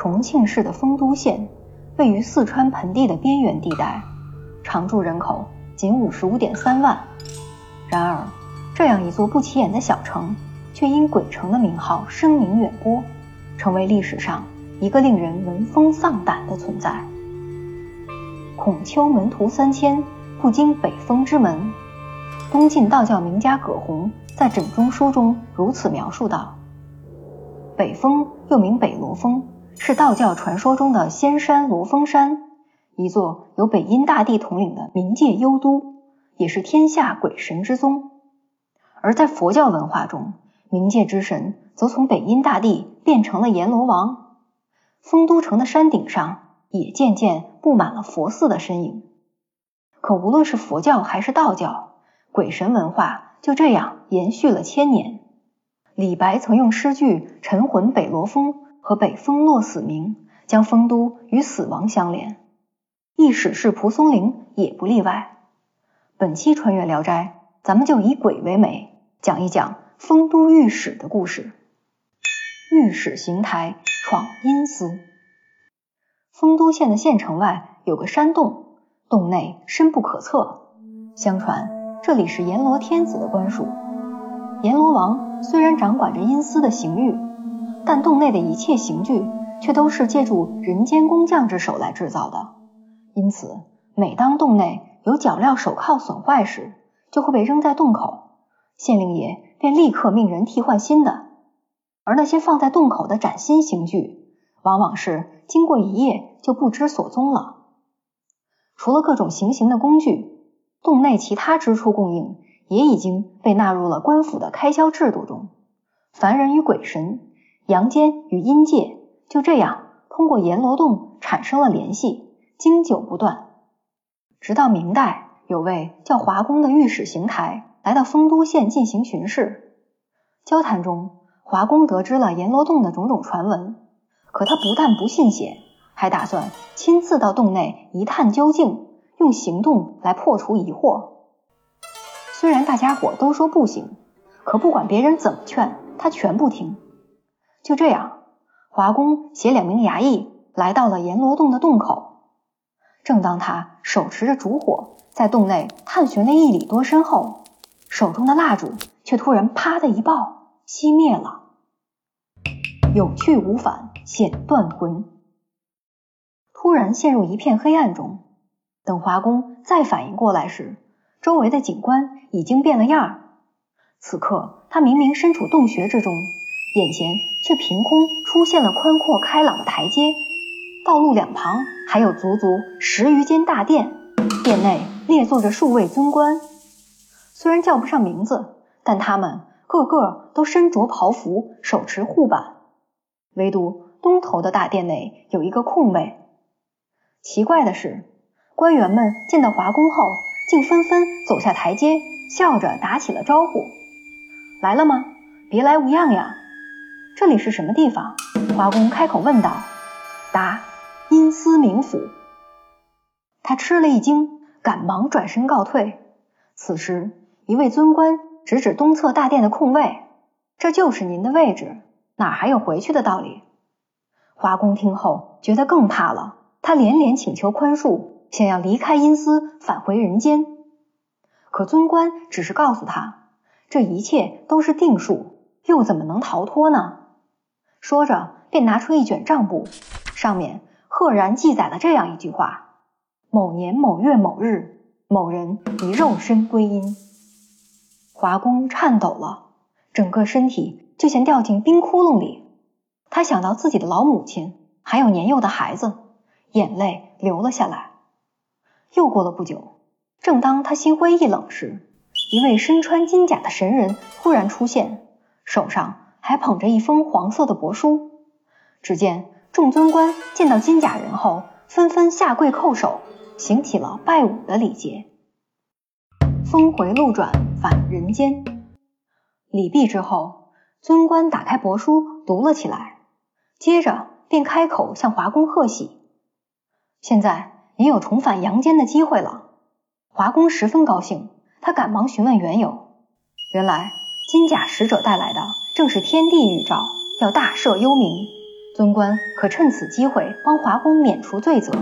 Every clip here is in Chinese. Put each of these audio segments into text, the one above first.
重庆市的丰都县位于四川盆地的边缘地带，常住人口仅五十五点三万。然而，这样一座不起眼的小城，却因“鬼城”的名号声名远播，成为历史上一个令人闻风丧胆的存在。孔丘门徒三千，不经北风之门。东晋道教名家葛洪在《枕中书》中如此描述道：“北风又名北罗峰，是道教传说中的仙山罗峰山，一座由北阴大帝统领的冥界幽都，也是天下鬼神之宗。”而在佛教文化中，冥界之神则从北阴大帝变成了阎罗王。丰都城的山顶上也渐渐布满了佛寺的身影。可无论是佛教还是道教，鬼神文化就这样延续了千年。李白曾用诗句《沉魂北罗峰》和“北风落死鸣”将丰都与死亡相连，一史是蒲松龄也不例外。本期穿越聊斋，咱们就以鬼为媒。讲一讲丰都御史的故事。御史邢台闯阴司。丰都县的县城外有个山洞，洞内深不可测。相传这里是阎罗天子的官署。阎罗王虽然掌管着阴司的刑狱，但洞内的一切刑具却都是借助人间工匠之手来制造的。因此，每当洞内有脚镣手铐损坏时，就会被扔在洞口。县令爷便立刻命人替换新的，而那些放在洞口的崭新刑具，往往是经过一夜就不知所踪了。除了各种行刑的工具，洞内其他支出供应也已经被纳入了官府的开销制度中。凡人与鬼神，阳间与阴界，就这样通过阎罗洞产生了联系，经久不断。直到明代，有位叫华公的御史邢台。来到丰都县进行巡视，交谈中，华公得知了阎罗洞的种种传闻。可他不但不信邪，还打算亲自到洞内一探究竟，用行动来破除疑惑。虽然大家伙都说不行，可不管别人怎么劝，他全不听。就这样，华工携两名衙役来到了阎罗洞的洞口。正当他手持着烛火在洞内探寻了一里多深后，手中的蜡烛却突然啪的一爆，熄灭了。有去无返，显断魂。突然陷入一片黑暗中。等华工再反应过来时，周围的景观已经变了样儿。此刻他明明身处洞穴之中，眼前却凭空出现了宽阔开朗的台阶，道路两旁还有足足十余间大殿，殿内列坐着数位尊官。虽然叫不上名字，但他们个个都身着袍服，手持护板。唯独东头的大殿内有一个空位。奇怪的是，官员们见到华公后，竟纷纷走下台阶，笑着打起了招呼：“来了吗？别来无恙呀！”这里是什么地方？华公开口问道。答：阴司冥府。他吃了一惊，赶忙转身告退。此时。一位尊官指指东侧大殿的空位，这就是您的位置，哪还有回去的道理？华公听后觉得更怕了，他连连请求宽恕，想要离开阴司，返回人间。可尊官只是告诉他，这一切都是定数，又怎么能逃脱呢？说着，便拿出一卷账簿，上面赫然记载了这样一句话：某年某月某日，某人以肉身归阴。华公颤抖了，整个身体就像掉进冰窟窿里。他想到自己的老母亲，还有年幼的孩子，眼泪流了下来。又过了不久，正当他心灰意冷时，一位身穿金甲的神人突然出现，手上还捧着一封黄色的帛书。只见众尊官见到金甲人后，纷纷下跪叩首，行起了拜武的礼节。峰回路转返人间，礼毕之后，尊官打开帛书读了起来，接着便开口向华公贺喜：“现在你有重返阳间的机会了。”华公十分高兴，他赶忙询问缘由。原来金甲使者带来的正是天地预兆，要大赦幽冥。尊官可趁此机会帮华公免除罪责。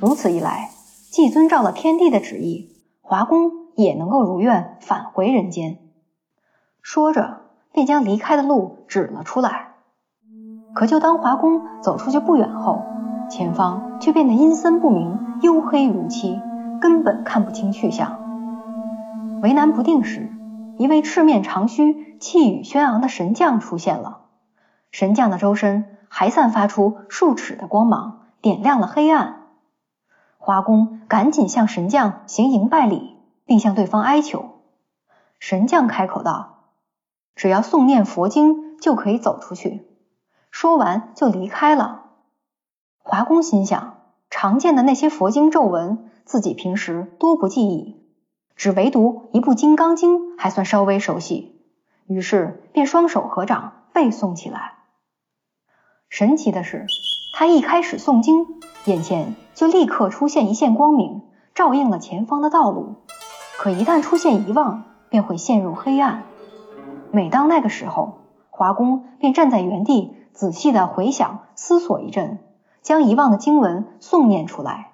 如此一来，既遵照了天帝的旨意，华公也能够如愿返回人间。说着，便将离开的路指了出来。可就当华公走出去不远后，前方却变得阴森不明、黝黑如漆，根本看不清去向。为难不定时，一位赤面长须、气宇轩昂的神将出现了。神将的周身还散发出数尺的光芒，点亮了黑暗。华公赶紧向神将行迎拜礼，并向对方哀求。神将开口道：“只要诵念佛经，就可以走出去。”说完就离开了。华公心想，常见的那些佛经咒文，自己平时多不记忆，只唯独一部《金刚经》还算稍微熟悉，于是便双手合掌背诵起来。神奇的是，他一开始诵经，眼前就立刻出现一线光明，照映了前方的道路。可一旦出现遗忘，便会陷入黑暗。每当那个时候，华工便站在原地，仔细的回想、思索一阵。将遗忘的经文诵念出来，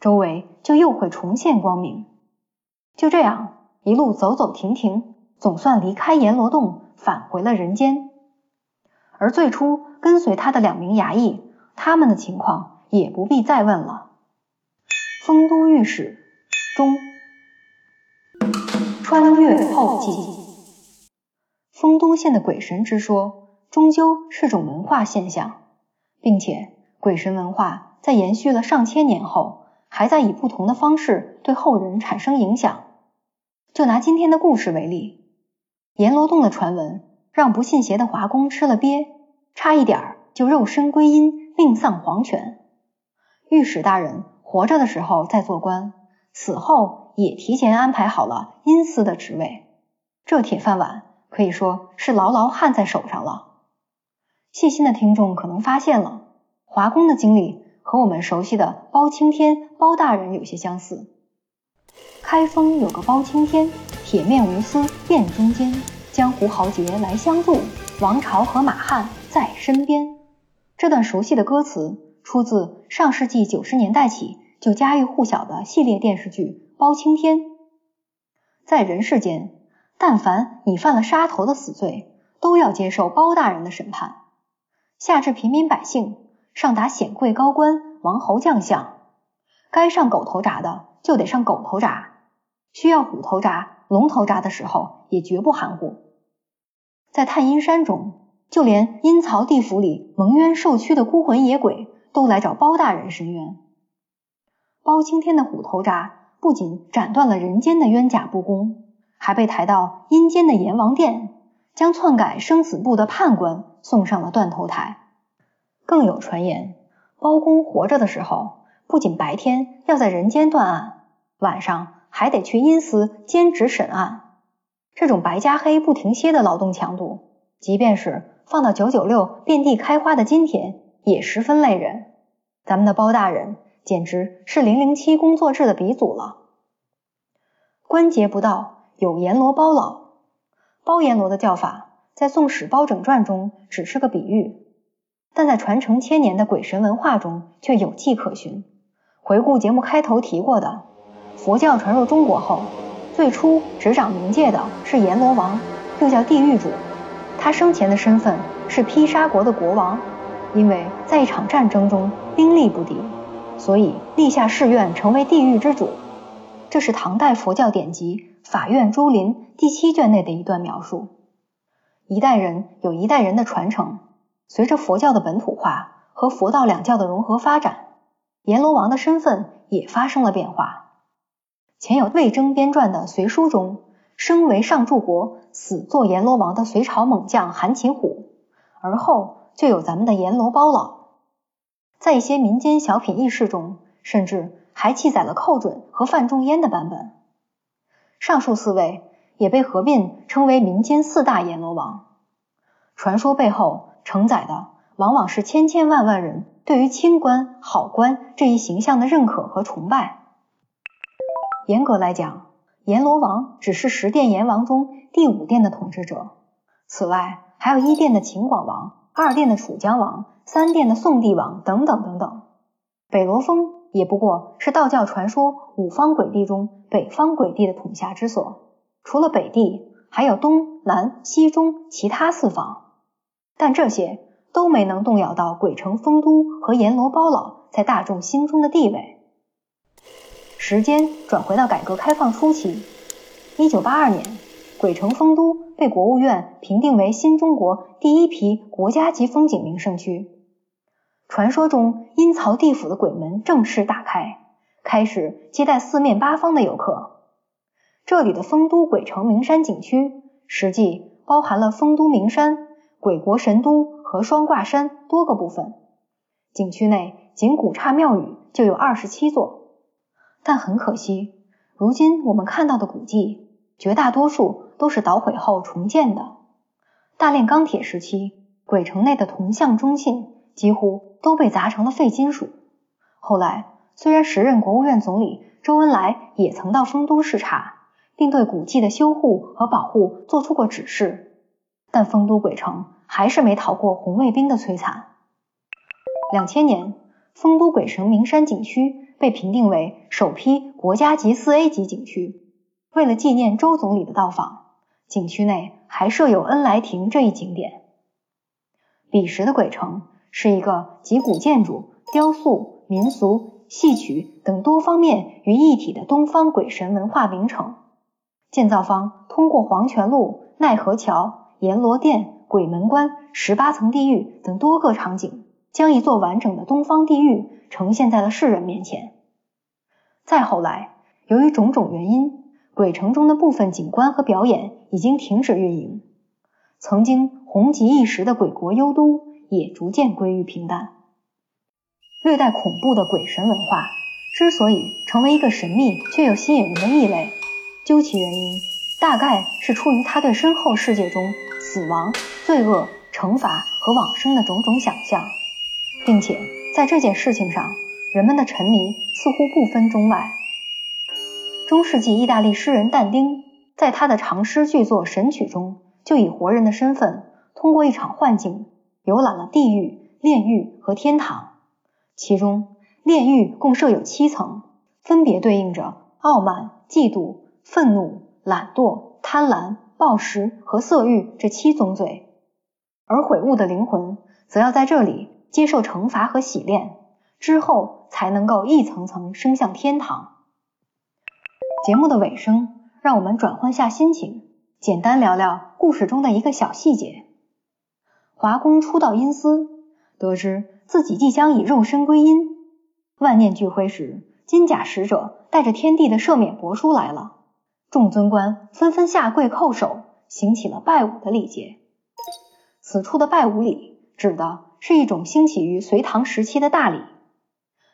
周围就又会重现光明。就这样一路走走停停，总算离开阎罗洞，返回了人间。而最初跟随他的两名衙役，他们的情况也不必再问了。丰都御史中，穿越后记。丰都县的鬼神之说，终究是种文化现象，并且。鬼神文化在延续了上千年后，还在以不同的方式对后人产生影响。就拿今天的故事为例，阎罗洞的传闻让不信邪的华公吃了鳖，差一点就肉身归阴，命丧黄泉。御史大人活着的时候在做官，死后也提前安排好了阴司的职位，这铁饭碗可以说是牢牢焊在手上了。细心的听众可能发现了。华公的经历和我们熟悉的包青天包大人有些相似。开封有个包青天，铁面无私辨忠奸，江湖豪杰来相助，王朝和马汉在身边。这段熟悉的歌词出自上世纪九十年代起就家喻户晓的系列电视剧《包青天》。在人世间，但凡你犯了杀头的死罪，都要接受包大人的审判，下至平民百姓。上达显贵高官、王侯将相，该上狗头铡的就得上狗头铡，需要虎头铡、龙头铡的时候也绝不含糊。在太阴山中，就连阴曹地府里蒙冤受屈的孤魂野鬼都来找包大人伸冤。包青天的虎头铡不仅斩断了人间的冤假不公，还被抬到阴间的阎王殿，将篡改生死簿的判官送上了断头台。更有传言，包公活着的时候，不仅白天要在人间断案，晚上还得去阴司兼职审案。这种白加黑不停歇的劳动强度，即便是放到九九六遍地开花的今天，也十分累人。咱们的包大人简直是零零七工作制的鼻祖了。关节不到，有阎罗包老。包阎罗的叫法，在《宋史包拯传》中只是个比喻。但在传承千年的鬼神文化中却有迹可循。回顾节目开头提过的，佛教传入中国后，最初执掌冥界的是阎罗王，又叫地狱主。他生前的身份是毗沙国的国王，因为在一场战争中兵力不敌，所以立下誓愿成为地狱之主。这是唐代佛教典籍《法院珠林》第七卷内的一段描述。一代人有一代人的传承。随着佛教的本土化和佛道两教的融合发展，阎罗王的身份也发生了变化。前有魏征编撰的《隋书》中，生为上柱国、死做阎罗王的隋朝猛将韩擒虎，而后就有咱们的阎罗包老。在一些民间小品轶事中，甚至还记载了寇准和范仲淹的版本。上述四位也被合并称为民间四大阎罗王。传说背后。承载的往往是千千万万人对于清官、好官这一形象的认可和崇拜。严格来讲，阎罗王只是十殿阎王中第五殿的统治者，此外还有一殿的秦广王、二殿的楚江王，三殿的宋帝王等等等等。北罗峰也不过是道教传说五方鬼帝中北方鬼帝的统辖之所，除了北帝，还有东南西中其他四方，但这些都没能动摇到鬼城丰都和阎罗包老在大众心中的地位。时间转回到改革开放初期，一九八二年，鬼城丰都被国务院评定为新中国第一批国家级风景名胜区。传说中阴曹地府的鬼门正式打开，开始接待四面八方的游客。这里的丰都鬼城名山景区，实际包含了丰都名山、鬼国神都和双挂山多个部分。景区内仅古刹庙宇就有二十七座。但很可惜，如今我们看到的古迹，绝大多数都是捣毁后重建的。大炼钢铁时期，鬼城内的铜像、钟磬几乎都被砸成了废金属。后来，虽然时任国务院总理周恩来也曾到丰都视察，并对古迹的修护和保护做出过指示，但丰都鬼城还是没逃过红卫兵的摧残。两千年，丰都鬼城名山景区。被评定为首批国家级四 A 级景区。为了纪念周总理的到访，景区内还设有恩来亭这一景点。彼时的鬼城是一个集古建筑、雕塑、民俗、戏曲等多方面于一体的东方鬼神文化名城。建造方通过黄泉路、奈何桥、阎罗殿、鬼门关、十八层地狱等多个场景。将一座完整的东方地狱呈现在了世人面前。再后来，由于种种原因，鬼城中的部分景观和表演已经停止运营，曾经红极一时的鬼国幽都也逐渐归于平淡。略带恐怖的鬼神文化之所以成为一个神秘却又吸引人的异类，究其原因，大概是出于他对身后世界中死亡、罪恶、惩罚和往生的种种想象。并且在这件事情上，人们的沉迷似乎不分中外。中世纪意大利诗人但丁在他的长诗巨作《神曲》中，就以活人的身份，通过一场幻境，游览了地狱、炼狱和天堂。其中，炼狱共设有七层，分别对应着傲慢、嫉妒、愤怒、懒惰、贪婪、暴食和色欲这七宗罪，而悔悟的灵魂则要在这里。接受惩罚和洗练之后，才能够一层层升向天堂。节目的尾声，让我们转换下心情，简单聊聊故事中的一个小细节。华公初到阴司，得知自己即将以肉身归阴，万念俱灰时，金甲使者带着天帝的赦免帛书来了，众尊官纷纷下跪叩首，行起了拜武的礼节。此处的拜武礼，指的。是一种兴起于隋唐时期的大礼。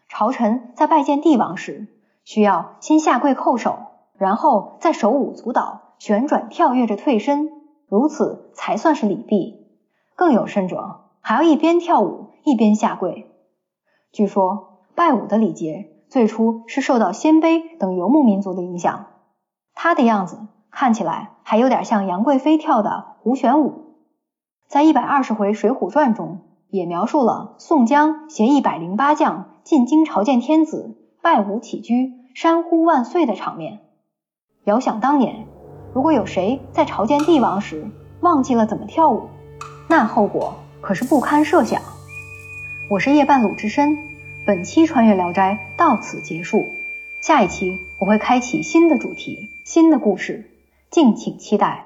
朝臣在拜见帝王时，需要先下跪叩首，然后再手舞足蹈、旋转跳跃着退身，如此才算是礼毕。更有甚者，还要一边跳舞一边下跪。据说拜舞的礼节最初是受到鲜卑等游牧民族的影响，他的样子看起来还有点像杨贵妃跳的胡旋舞。在一百二十回《水浒传》中。也描述了宋江携一百零八将进京朝见天子，拜舞起居，山呼万岁的场面。遥想当年，如果有谁在朝见帝王时忘记了怎么跳舞，那后果可是不堪设想。我是夜半鲁智深，本期穿越聊斋到此结束，下一期我会开启新的主题，新的故事，敬请期待。